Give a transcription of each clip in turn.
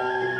Thank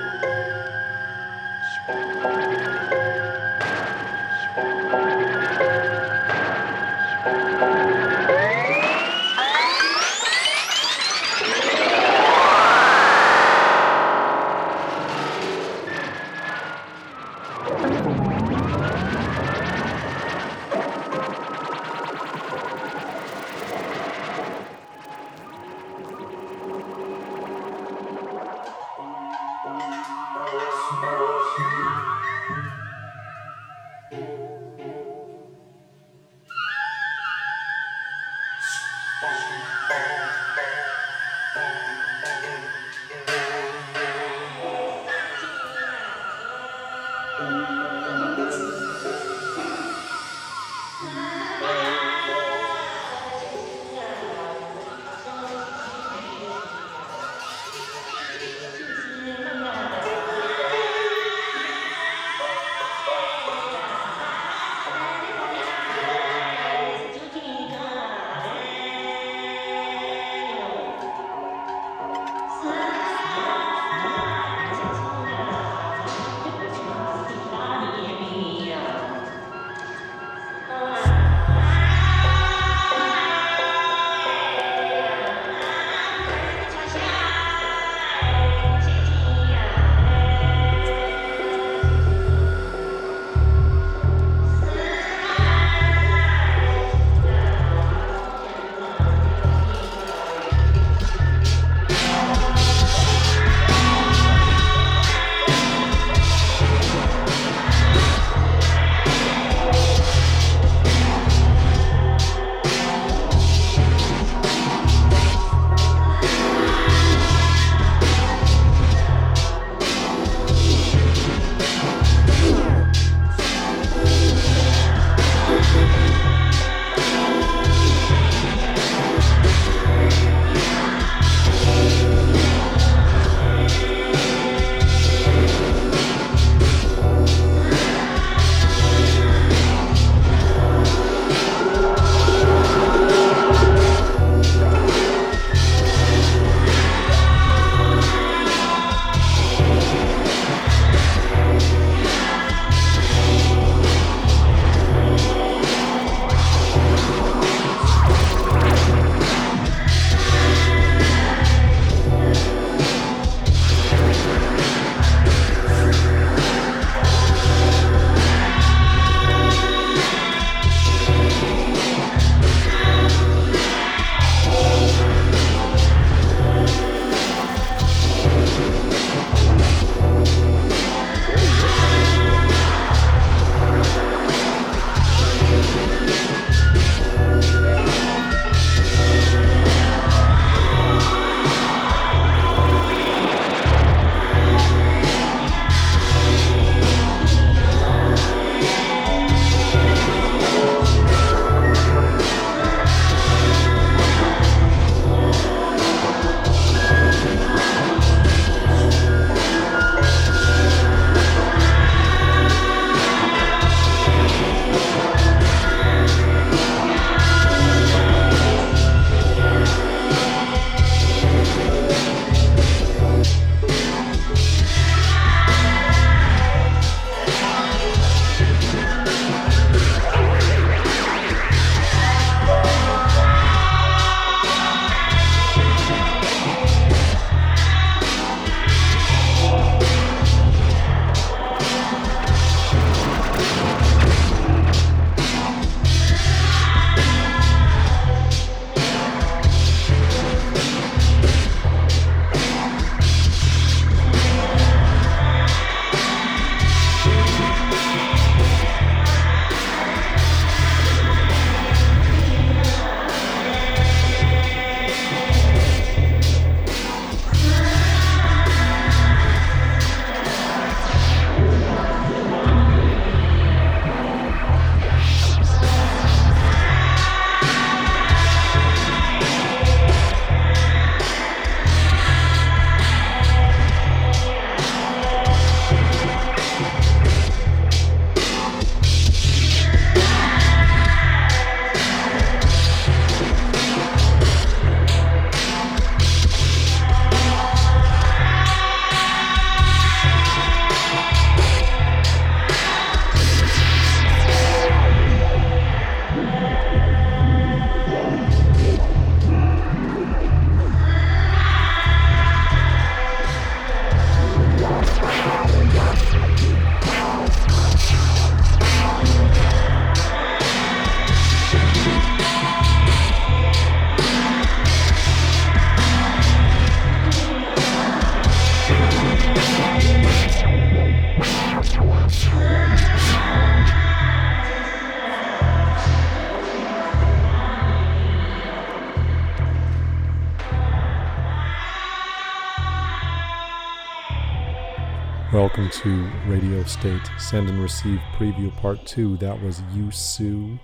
Welcome to Radio State Send and Receive Preview Part 2. That was Yusu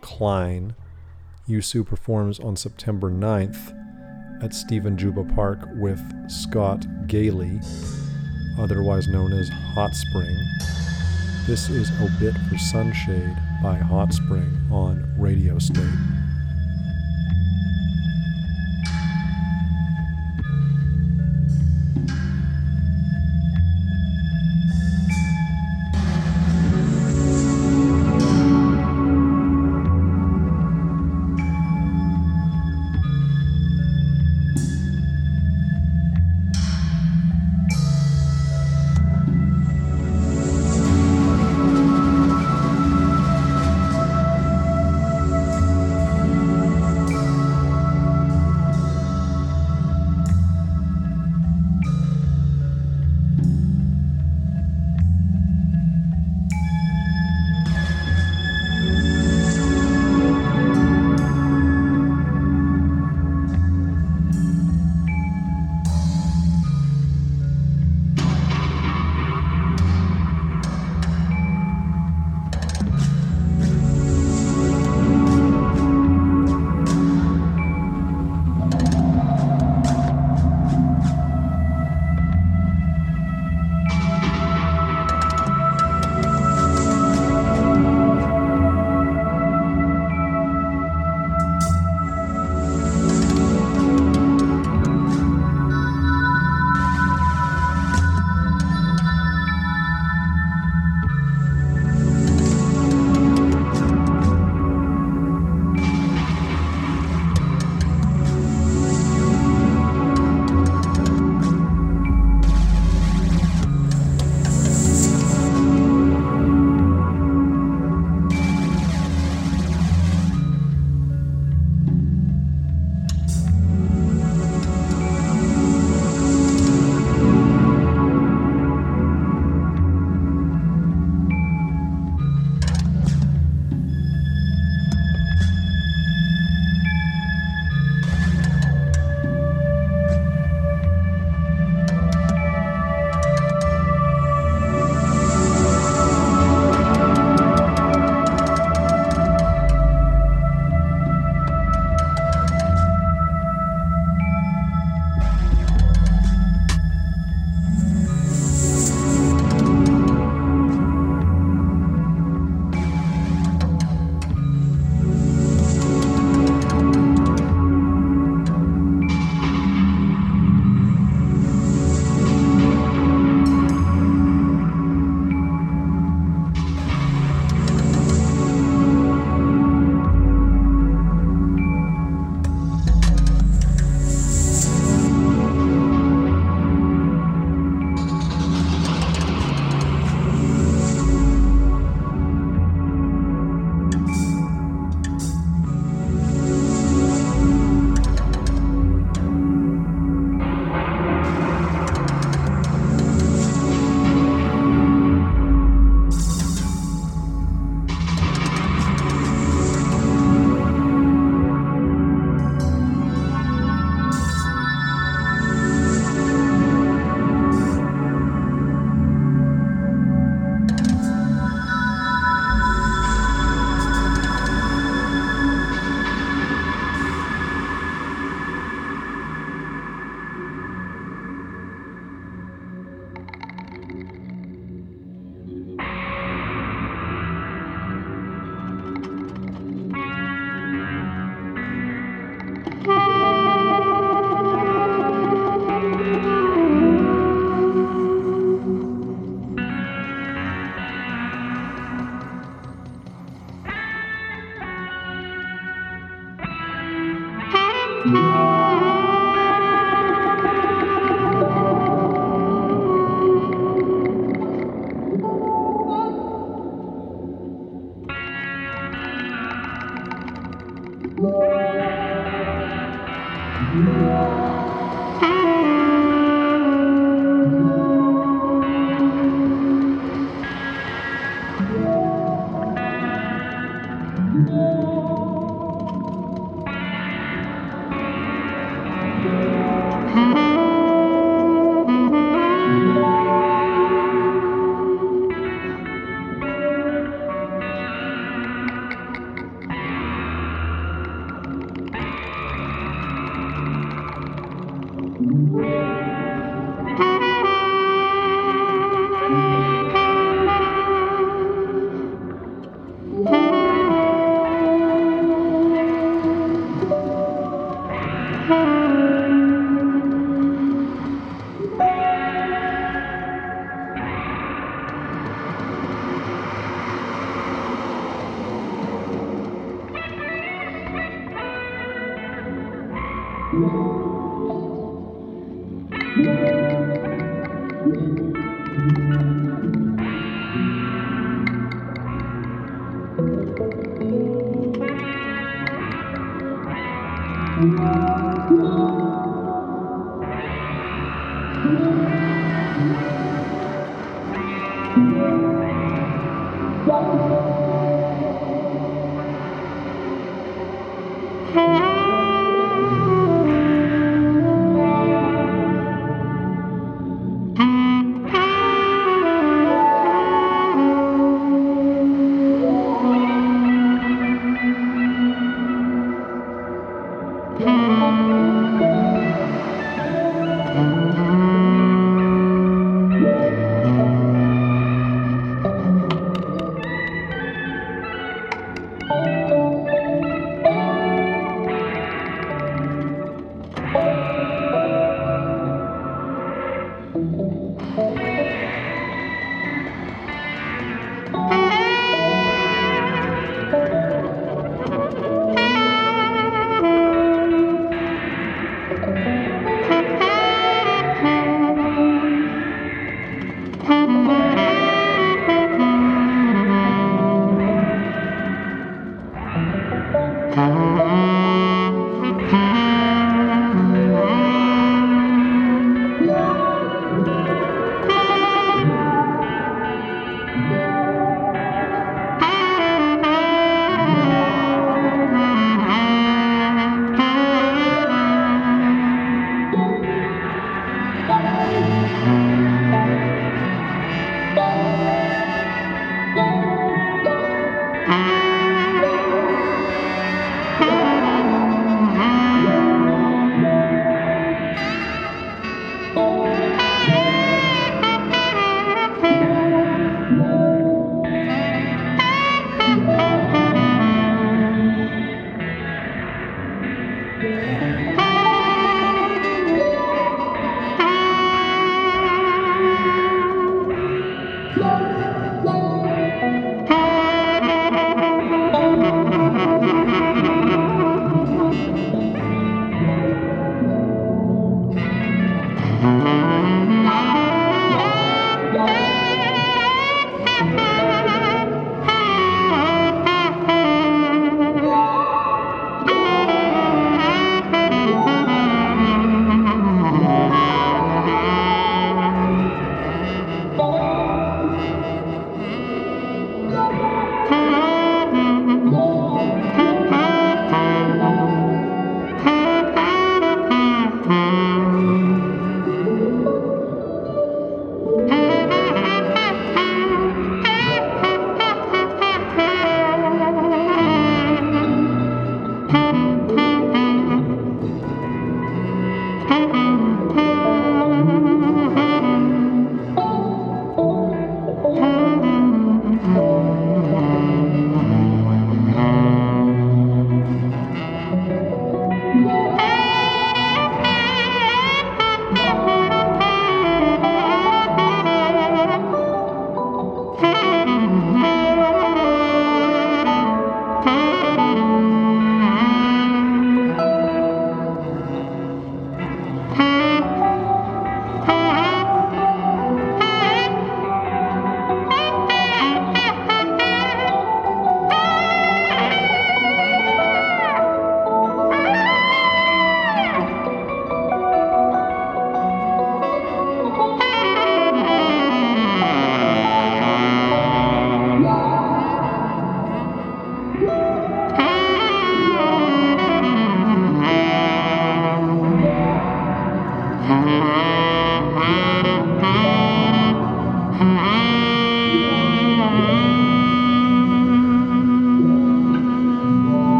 Klein. Yusu performs on September 9th at Stephen Juba Park with Scott Gailey, otherwise known as Hot Spring. This is Obit for Sunshade by Hot Spring on Radio State.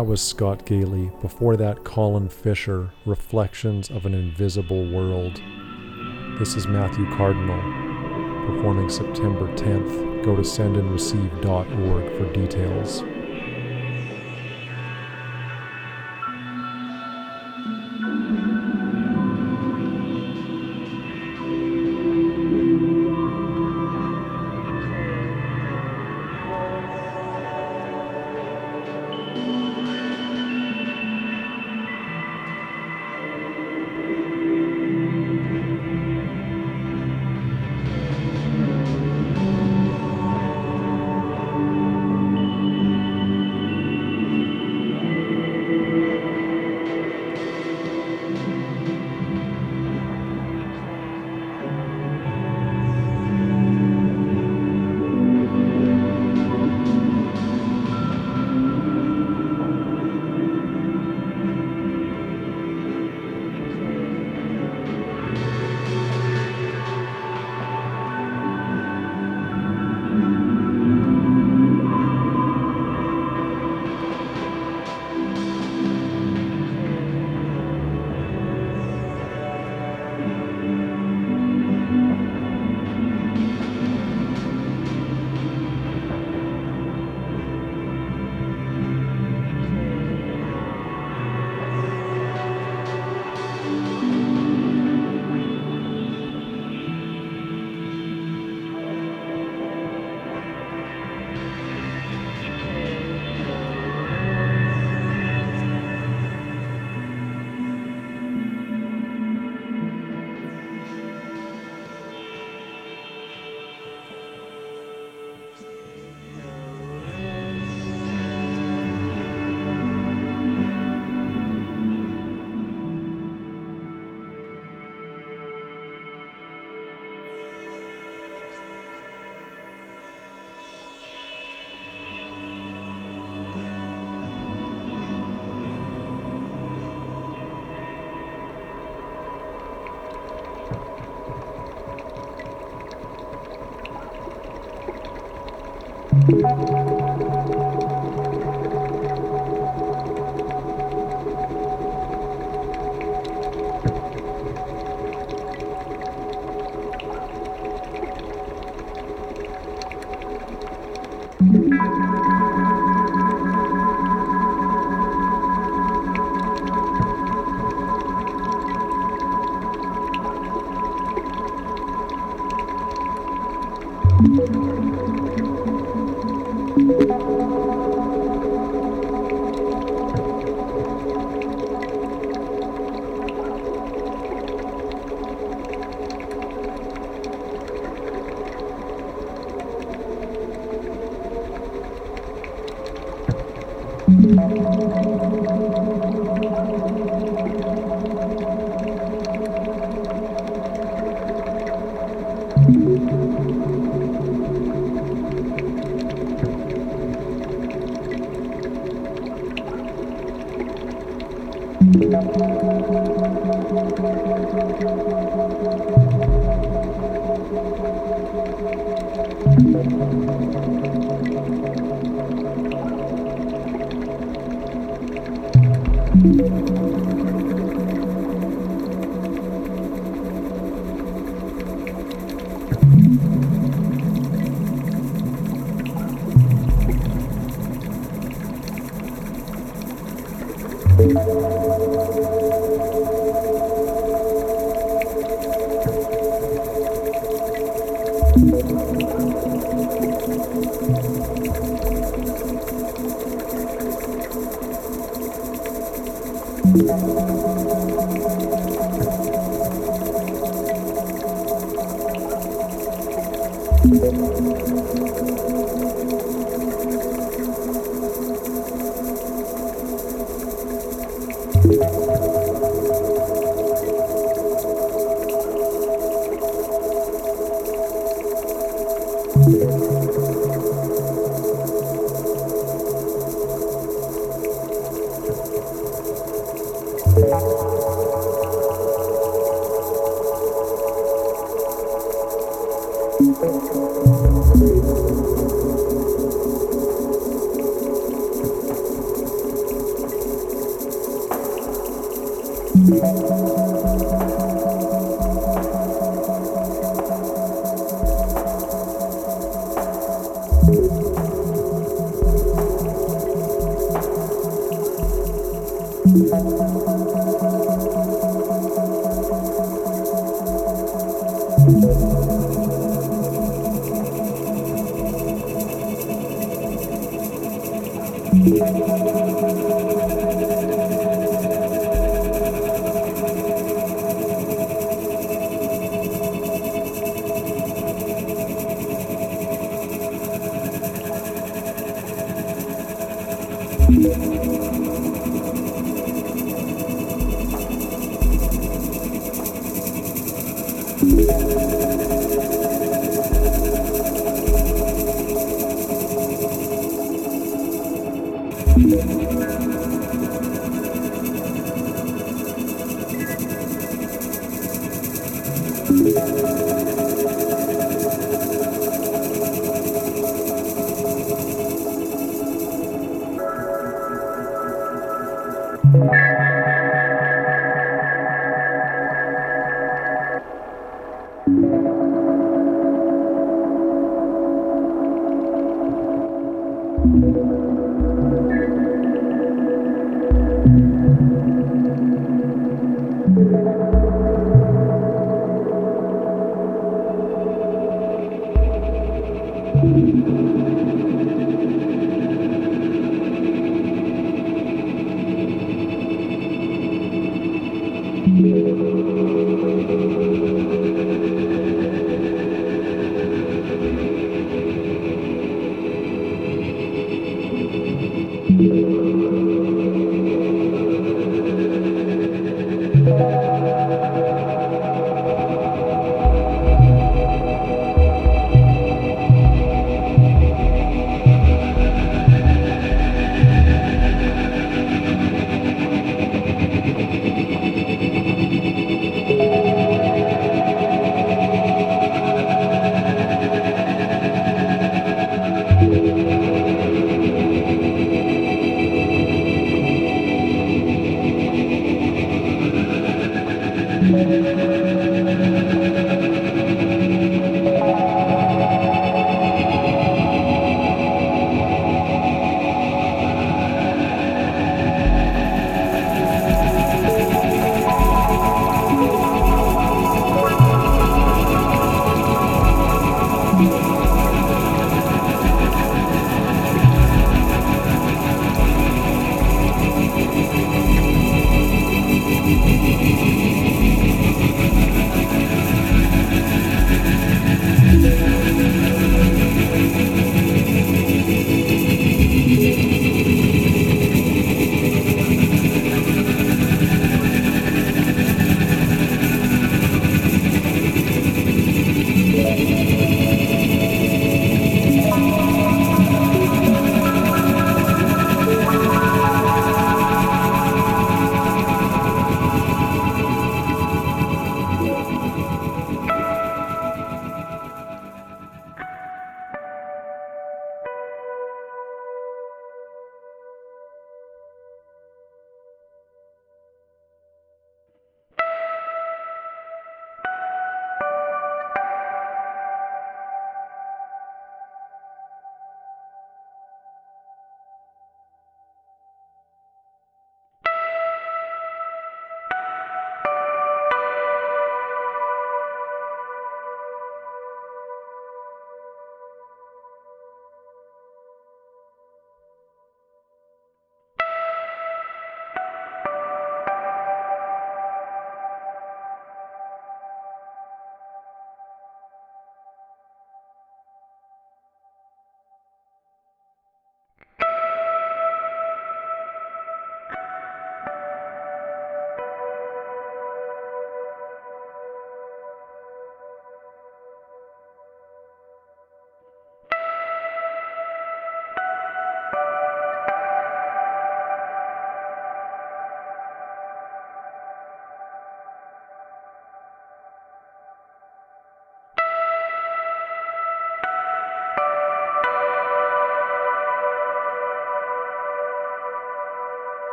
That was Scott Gailey. Before that, Colin Fisher, Reflections of an Invisible World. This is Matthew Cardinal, performing September 10th. Go to sendandreceive.org for details.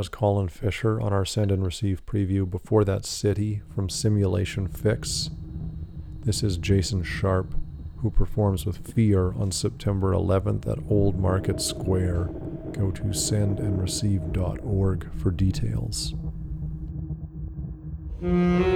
Was Colin Fisher on our send and receive preview. Before that, City from Simulation Fix. This is Jason Sharp, who performs with Fear on September 11th at Old Market Square. Go to sendandreceive.org for details. That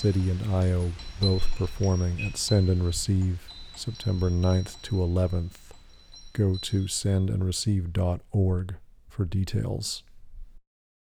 City and Io both performing at Send and Receive September 9th to 11th. Go to sendandreceive.org for details.